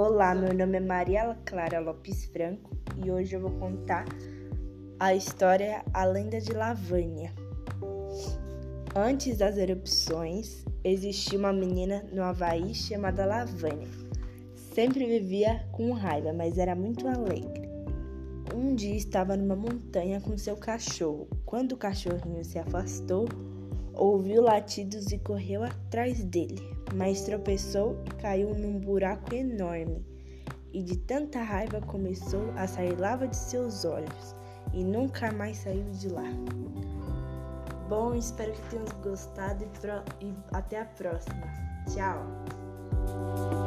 Olá, meu nome é Maria Clara Lopes Franco e hoje eu vou contar a história A Lenda de Lavânia. Antes das erupções, existia uma menina no Havaí chamada Lavânia. Sempre vivia com raiva, mas era muito alegre. Um dia estava numa montanha com seu cachorro. Quando o cachorrinho se afastou, ouviu latidos e correu atrás dele, mas tropeçou e caiu num buraco enorme. E de tanta raiva começou a sair lava de seus olhos e nunca mais saiu de lá. Bom, espero que tenham gostado e, pro... e até a próxima. Tchau!